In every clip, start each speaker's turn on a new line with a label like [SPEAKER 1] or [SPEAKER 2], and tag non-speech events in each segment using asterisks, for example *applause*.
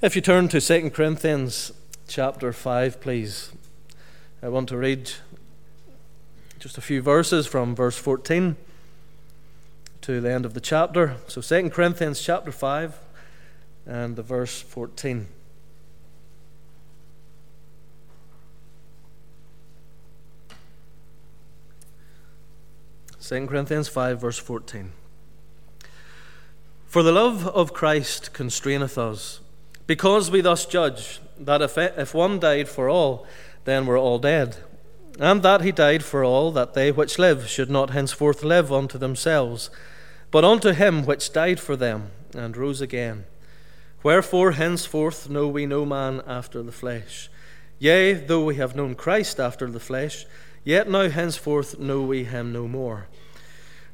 [SPEAKER 1] If you turn to 2 Corinthians chapter 5, please, I want to read just a few verses from verse 14 to the end of the chapter. So 2 Corinthians chapter 5 and the verse 14. Second Corinthians 5, verse 14. For the love of Christ constraineth us, because we thus judge that if, if one died for all, then we're all dead. And that he died for all, that they which live should not henceforth live unto themselves, but unto him which died for them, and rose again. Wherefore henceforth know we no man after the flesh. Yea, though we have known Christ after the flesh, yet now henceforth know we him no more.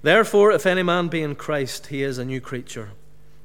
[SPEAKER 1] Therefore, if any man be in Christ, he is a new creature.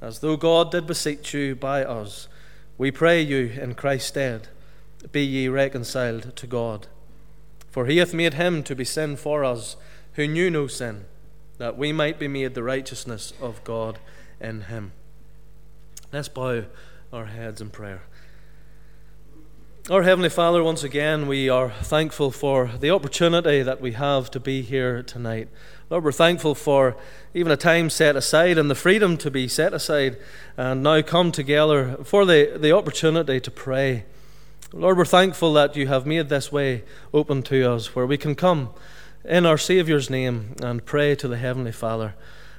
[SPEAKER 1] as though God did beseech you by us. We pray you in Christ's stead, be ye reconciled to God. For he hath made him to be sin for us, who knew no sin, that we might be made the righteousness of God in him. Let's bow our heads in prayer. Our Heavenly Father, once again, we are thankful for the opportunity that we have to be here tonight. Lord, we're thankful for even a time set aside and the freedom to be set aside and now come together for the, the opportunity to pray. Lord, we're thankful that you have made this way open to us where we can come in our Saviour's name and pray to the Heavenly Father.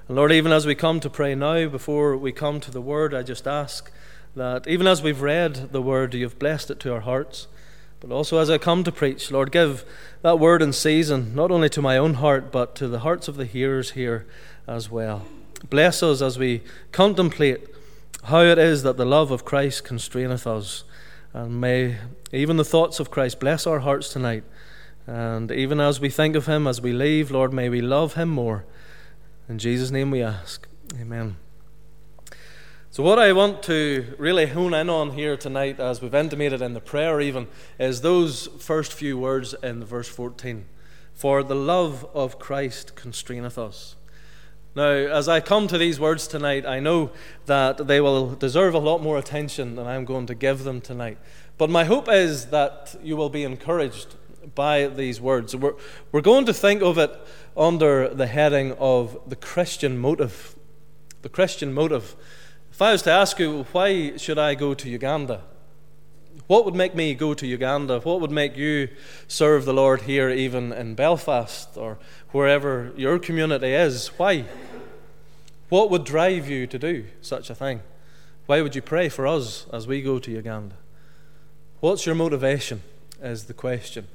[SPEAKER 1] And Lord, even as we come to pray now, before we come to the Word, I just ask that even as we've read the Word, you've blessed it to our hearts. But also as I come to preach, Lord, give that word in season, not only to my own heart, but to the hearts of the hearers here as well. Bless us as we contemplate how it is that the love of Christ constraineth us. And may even the thoughts of Christ bless our hearts tonight. And even as we think of him as we leave, Lord, may we love him more. In Jesus' name we ask. Amen. So, what I want to really hone in on here tonight, as we've intimated in the prayer even, is those first few words in verse 14. For the love of Christ constraineth us. Now, as I come to these words tonight, I know that they will deserve a lot more attention than I'm going to give them tonight. But my hope is that you will be encouraged by these words. We're, we're going to think of it under the heading of the Christian motive. The Christian motive. If I was to ask you, why should I go to Uganda? What would make me go to Uganda? What would make you serve the Lord here, even in Belfast or wherever your community is? Why? What would drive you to do such a thing? Why would you pray for us as we go to Uganda? What's your motivation? Is the question.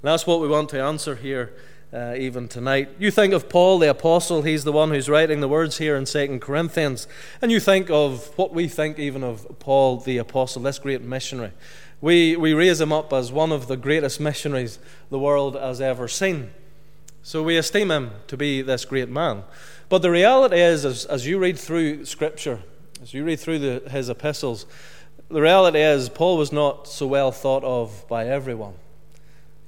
[SPEAKER 1] And that's what we want to answer here uh, even tonight. You think of Paul the Apostle, he's the one who's writing the words here in 2 Corinthians. And you think of what we think even of Paul the Apostle, this great missionary. We, we raise him up as one of the greatest missionaries the world has ever seen. So we esteem him to be this great man. But the reality is, as, as you read through Scripture, as you read through the, his epistles, the reality is Paul was not so well thought of by everyone.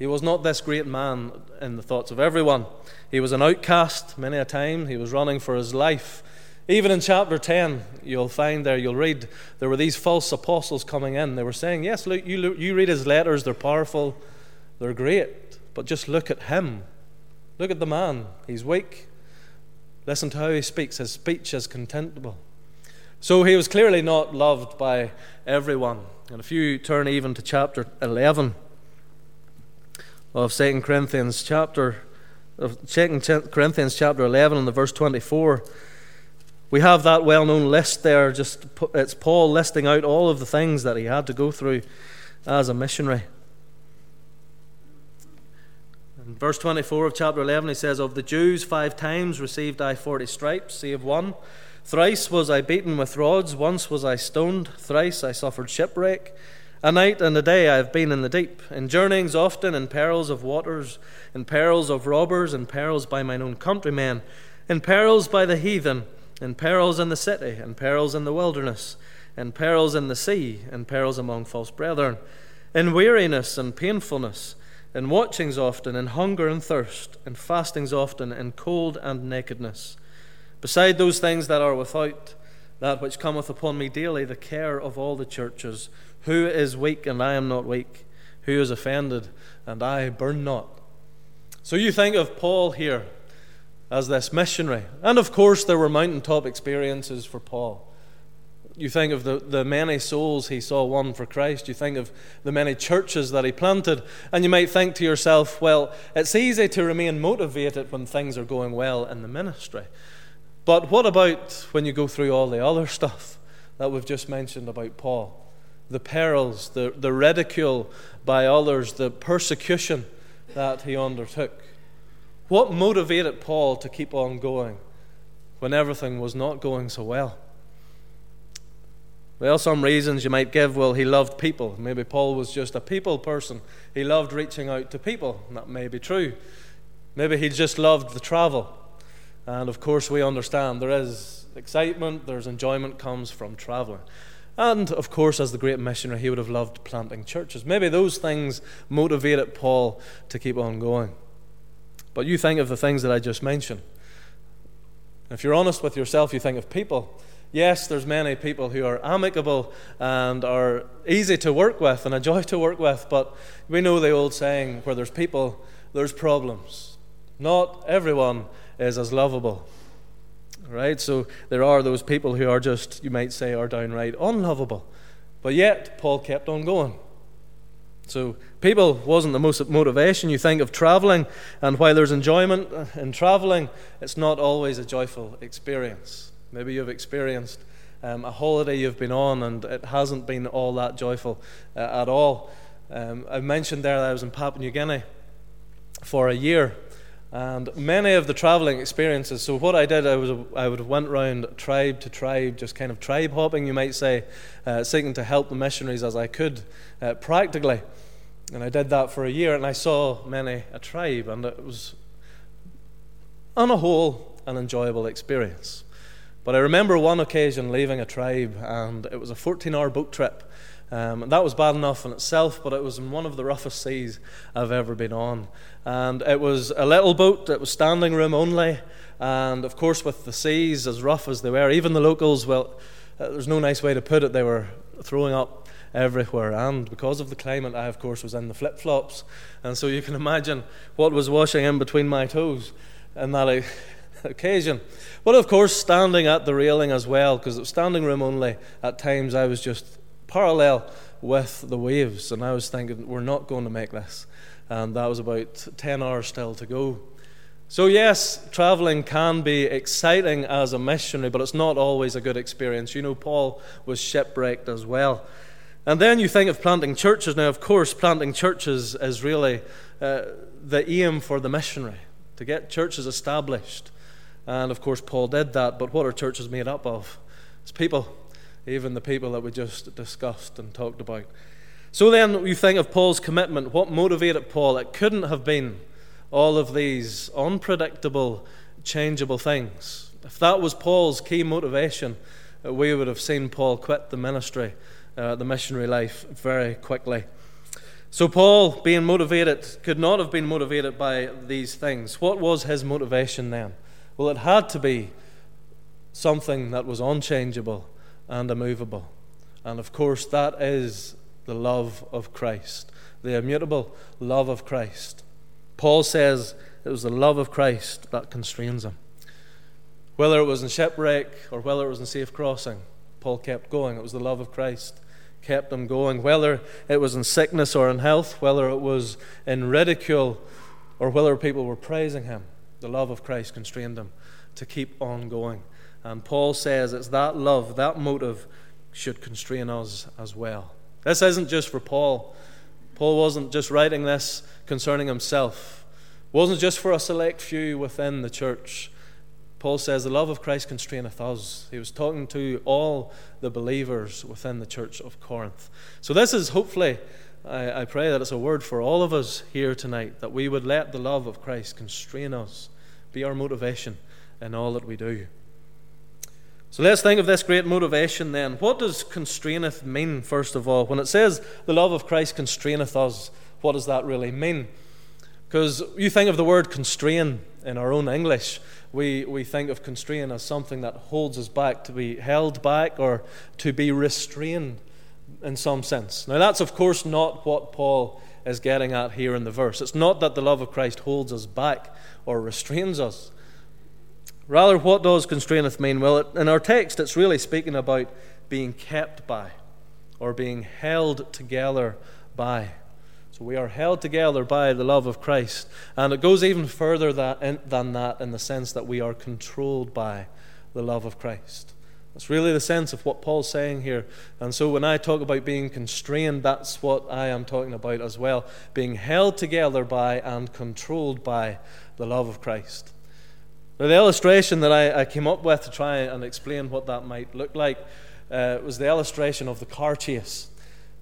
[SPEAKER 1] He was not this great man in the thoughts of everyone. He was an outcast many a time. He was running for his life. Even in chapter 10, you'll find there, you'll read, there were these false apostles coming in. They were saying, Yes, look, you, you read his letters, they're powerful, they're great, but just look at him. Look at the man. He's weak. Listen to how he speaks. His speech is contemptible. So he was clearly not loved by everyone. And if you turn even to chapter 11, of 2 Corinthians chapter of 2 Corinthians chapter 11 and the verse 24 we have that well-known list there just it's Paul listing out all of the things that he had to go through as a missionary. In verse 24 of chapter 11 he says of the Jews five times received I 40 stripes save one. Thrice was I beaten with rods once was I stoned. Thrice I suffered shipwreck A night and a day I have been in the deep, in journeyings often, in perils of waters, in perils of robbers, in perils by mine own countrymen, in perils by the heathen, in perils in the city, in perils in the wilderness, in perils in the sea, in perils among false brethren, in weariness and painfulness, in watchings often, in hunger and thirst, in fastings often, in cold and nakedness. Beside those things that are without, that which cometh upon me daily, the care of all the churches. Who is weak and I am not weak? Who is offended and I burn not? So you think of Paul here as this missionary. And of course, there were mountaintop experiences for Paul. You think of the, the many souls he saw won for Christ. You think of the many churches that he planted. And you might think to yourself, well, it's easy to remain motivated when things are going well in the ministry. But what about when you go through all the other stuff that we've just mentioned about Paul? The perils, the, the ridicule by others, the persecution that he undertook. What motivated Paul to keep on going when everything was not going so well? Well, some reasons you might give well, he loved people. Maybe Paul was just a people person. He loved reaching out to people. That may be true. Maybe he just loved the travel. And of course, we understand there is excitement, there's enjoyment comes from traveling. And of course, as the great missionary, he would have loved planting churches. Maybe those things motivated Paul to keep on going. But you think of the things that I just mentioned. If you're honest with yourself, you think of people. Yes, there's many people who are amicable and are easy to work with and a joy to work with, but we know the old saying where there's people, there's problems. Not everyone is as lovable. Right? So there are those people who are just, you might say, are downright unlovable. But yet, Paul kept on going. So, people wasn't the most motivation. You think of traveling, and while there's enjoyment in traveling, it's not always a joyful experience. Maybe you've experienced um, a holiday you've been on, and it hasn't been all that joyful uh, at all. Um, I mentioned there that I was in Papua New Guinea for a year, and many of the traveling experiences. So what I did, I was I would went around tribe to tribe, just kind of tribe hopping, you might say, uh, seeking to help the missionaries as I could, uh, practically. And I did that for a year, and I saw many a tribe, and it was, on a whole, an enjoyable experience. But I remember one occasion leaving a tribe, and it was a 14-hour boat trip. Um, and that was bad enough in itself, but it was in one of the roughest seas I've ever been on. And it was a little boat, it was standing room only. And of course, with the seas as rough as they were, even the locals, well, uh, there's no nice way to put it, they were throwing up everywhere. And because of the climate, I, of course, was in the flip flops. And so you can imagine what was washing in between my toes in that *laughs* occasion. But of course, standing at the railing as well, because it was standing room only, at times I was just parallel with the waves. And I was thinking, we're not going to make this. And that was about 10 hours still to go. So, yes, traveling can be exciting as a missionary, but it's not always a good experience. You know, Paul was shipwrecked as well. And then you think of planting churches. Now, of course, planting churches is really uh, the aim for the missionary to get churches established. And of course, Paul did that. But what are churches made up of? It's people even the people that we just discussed and talked about. So then you think of Paul's commitment. What motivated Paul? It couldn't have been all of these unpredictable, changeable things. If that was Paul's key motivation, uh, we would have seen Paul quit the ministry, uh, the missionary life, very quickly. So, Paul, being motivated, could not have been motivated by these things. What was his motivation then? Well, it had to be something that was unchangeable and immovable. And of course, that is the love of Christ, the immutable love of Christ. Paul says it was the love of Christ that constrains him. Whether it was in shipwreck or whether it was in safe crossing, Paul kept going. It was the love of Christ kept him going. Whether it was in sickness or in health, whether it was in ridicule or whether people were praising him, the love of Christ constrained him to keep on going. And Paul says it's that love, that motive, should constrain us as well. This isn't just for Paul. Paul wasn't just writing this concerning himself. It wasn't just for a select few within the church. Paul says, The love of Christ constraineth us. He was talking to all the believers within the church of Corinth. So, this is hopefully, I, I pray that it's a word for all of us here tonight, that we would let the love of Christ constrain us, be our motivation in all that we do. So let's think of this great motivation then. What does constraineth mean, first of all? When it says the love of Christ constraineth us, what does that really mean? Because you think of the word constrain in our own English, we, we think of constrain as something that holds us back, to be held back or to be restrained in some sense. Now, that's of course not what Paul is getting at here in the verse. It's not that the love of Christ holds us back or restrains us. Rather, what does constraineth mean? Well, in our text, it's really speaking about being kept by or being held together by. So we are held together by the love of Christ. And it goes even further than that in the sense that we are controlled by the love of Christ. That's really the sense of what Paul's saying here. And so when I talk about being constrained, that's what I am talking about as well. Being held together by and controlled by the love of Christ. Now, the illustration that I, I came up with to try and explain what that might look like uh, was the illustration of the car chase.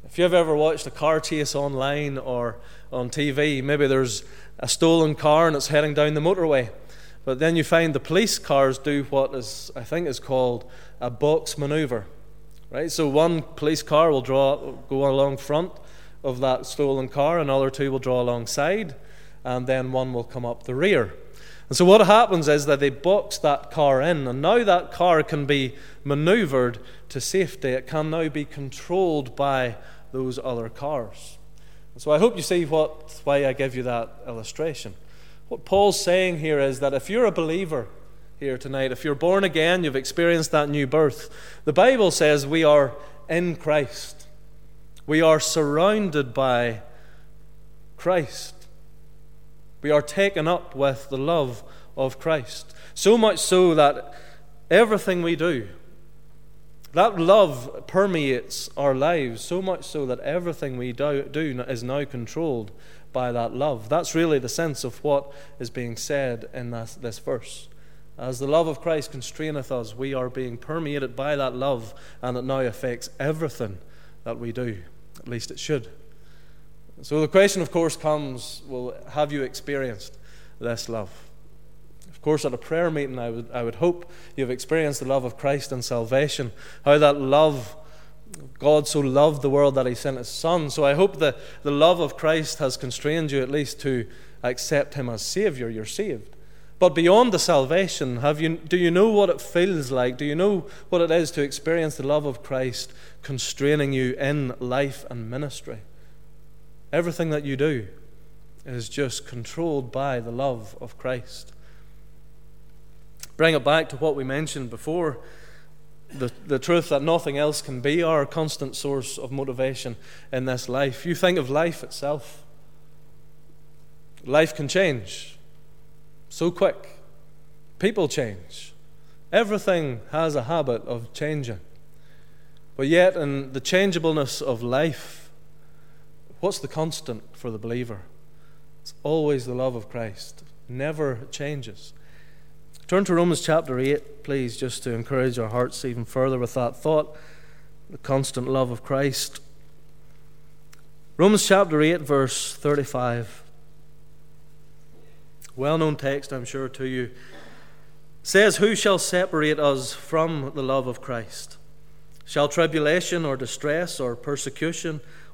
[SPEAKER 1] If you've ever watched a car chase online or on TV, maybe there's a stolen car and it's heading down the motorway. But then you find the police cars do what is, I think, is called a box maneuver. Right? So one police car will draw, go along front of that stolen car, another two will draw alongside, and then one will come up the rear. And so what happens is that they box that car in, and now that car can be maneuvered to safety. It can now be controlled by those other cars. And so I hope you see what, why I give you that illustration. What Paul's saying here is that if you're a believer here tonight, if you're born again, you've experienced that new birth, the Bible says we are in Christ. We are surrounded by Christ. We are taken up with the love of Christ. So much so that everything we do, that love permeates our lives so much so that everything we do, do is now controlled by that love. That's really the sense of what is being said in this, this verse. As the love of Christ constraineth us, we are being permeated by that love, and it now affects everything that we do. At least it should. So the question, of course, comes well, have you experienced this love? Of course, at a prayer meeting, I would, I would hope you've experienced the love of Christ and salvation, how that love, God so loved the world that He sent His Son. So I hope that the love of Christ has constrained you at least to accept Him as Savior. You're saved. But beyond the salvation, have you, do you know what it feels like? Do you know what it is to experience the love of Christ constraining you in life and ministry? Everything that you do is just controlled by the love of Christ. Bring it back to what we mentioned before the, the truth that nothing else can be our constant source of motivation in this life. You think of life itself, life can change so quick. People change. Everything has a habit of changing. But yet, in the changeableness of life, What's the constant for the believer? It's always the love of Christ, never changes. Turn to Romans chapter 8, please, just to encourage our hearts even further with that thought the constant love of Christ. Romans chapter 8, verse 35. Well known text, I'm sure, to you. Says, Who shall separate us from the love of Christ? Shall tribulation or distress or persecution?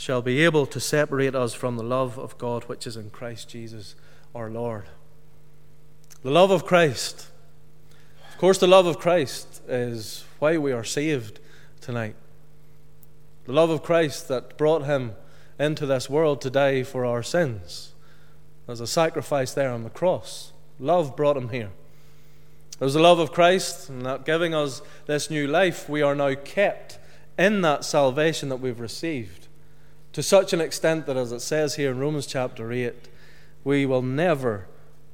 [SPEAKER 1] shall be able to separate us from the love of God which is in Christ Jesus our Lord. The love of Christ. Of course, the love of Christ is why we are saved tonight. The love of Christ that brought him into this world to die for our sins. There's a sacrifice there on the cross. Love brought him here. There's the love of Christ, and that giving us this new life, we are now kept in that salvation that we've received to such an extent that, as it says here in Romans chapter 8, we will never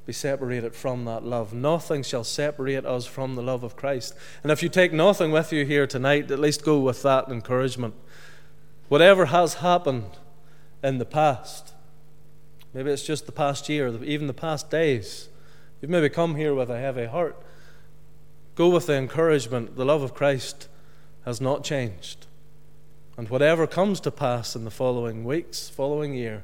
[SPEAKER 1] be separated from that love. Nothing shall separate us from the love of Christ. And if you take nothing with you here tonight, at least go with that encouragement. Whatever has happened in the past, maybe it's just the past year, even the past days, you've maybe come here with a heavy heart. Go with the encouragement the love of Christ has not changed. And whatever comes to pass in the following weeks, following year,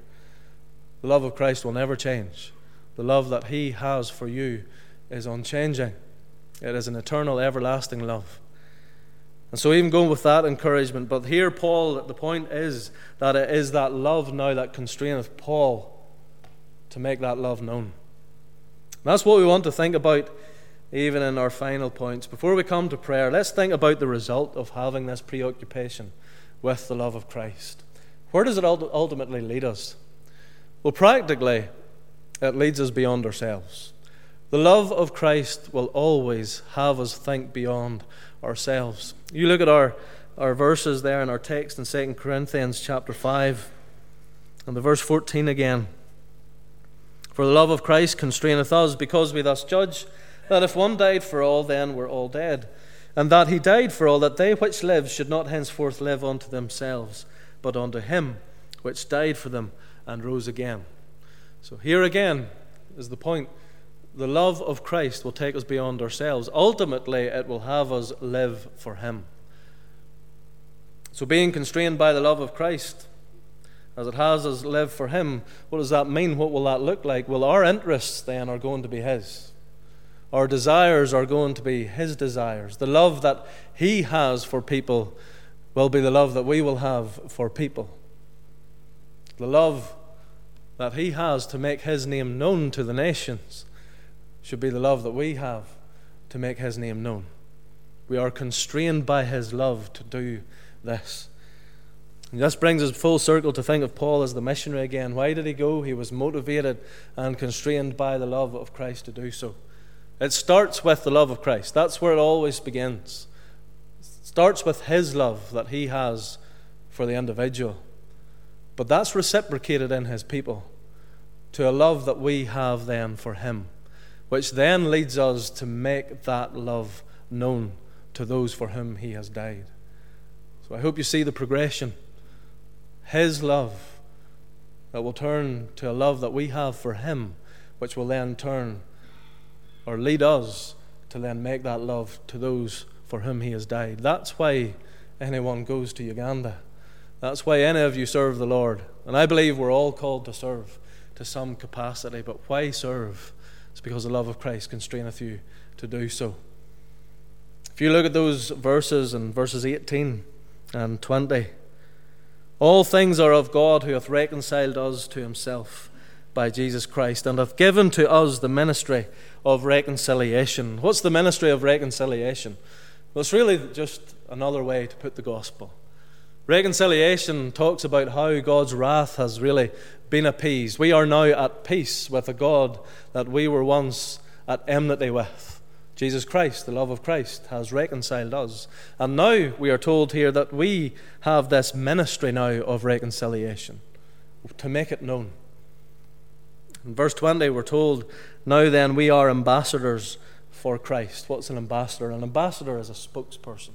[SPEAKER 1] the love of Christ will never change. The love that He has for you is unchanging. It is an eternal, everlasting love. And so, even going with that encouragement, but here, Paul, the point is that it is that love now that constraineth Paul to make that love known. And that's what we want to think about even in our final points. Before we come to prayer, let's think about the result of having this preoccupation with the love of Christ. Where does it ultimately lead us? Well, practically, it leads us beyond ourselves. The love of Christ will always have us think beyond ourselves. You look at our, our verses there in our text in 2 Corinthians chapter 5 and the verse 14 again. For the love of Christ constraineth us, because we thus judge that if one died for all, then we're all dead. And that he died for all, that they which live should not henceforth live unto themselves, but unto him which died for them and rose again. So here again is the point. The love of Christ will take us beyond ourselves. Ultimately, it will have us live for Him. So, being constrained by the love of Christ, as it has us live for Him, what does that mean? What will that look like? Well, our interests then are going to be His. Our desires are going to be His desires. The love that He has for people will be the love that we will have for people. The love that He has to make His name known to the nations should be the love that we have to make His name known. We are constrained by His love to do this. And this brings us full circle to think of Paul as the missionary again. Why did he go? He was motivated and constrained by the love of Christ to do so. It starts with the love of Christ. That's where it always begins. It starts with His love that He has for the individual. But that's reciprocated in his people to a love that we have then for him, which then leads us to make that love known to those for whom he has died. So I hope you see the progression. His love that will turn to a love that we have for him, which will then turn or lead us to then make that love to those for whom he has died. That's why anyone goes to Uganda. That's why any of you serve the Lord. And I believe we're all called to serve to some capacity. But why serve? It's because the love of Christ constraineth you to do so. If you look at those verses in verses 18 and 20, all things are of God who hath reconciled us to himself by Jesus Christ and hath given to us the ministry of reconciliation. What's the ministry of reconciliation? Well, it's really just another way to put the gospel. Reconciliation talks about how God's wrath has really been appeased. We are now at peace with a God that we were once at enmity with. Jesus Christ, the love of Christ, has reconciled us. And now we are told here that we have this ministry now of reconciliation to make it known. In verse 20, we're told, Now then, we are ambassadors for Christ. What's an ambassador? An ambassador is a spokesperson.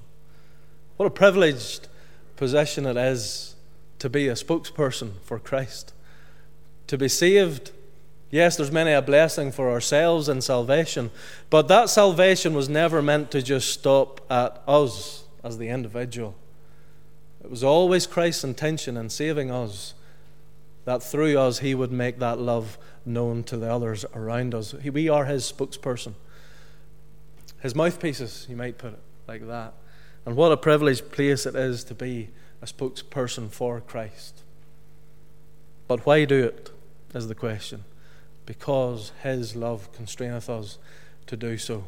[SPEAKER 1] What a privileged position it is to be a spokesperson for Christ. To be saved, yes, there's many a blessing for ourselves in salvation, but that salvation was never meant to just stop at us as the individual. It was always Christ's intention in saving us that through us he would make that love known to the others around us. We are his spokesperson. His mouthpieces, you might put it like that. And what a privileged place it is to be a spokesperson for Christ. But why do it, is the question. Because His love constraineth us to do so.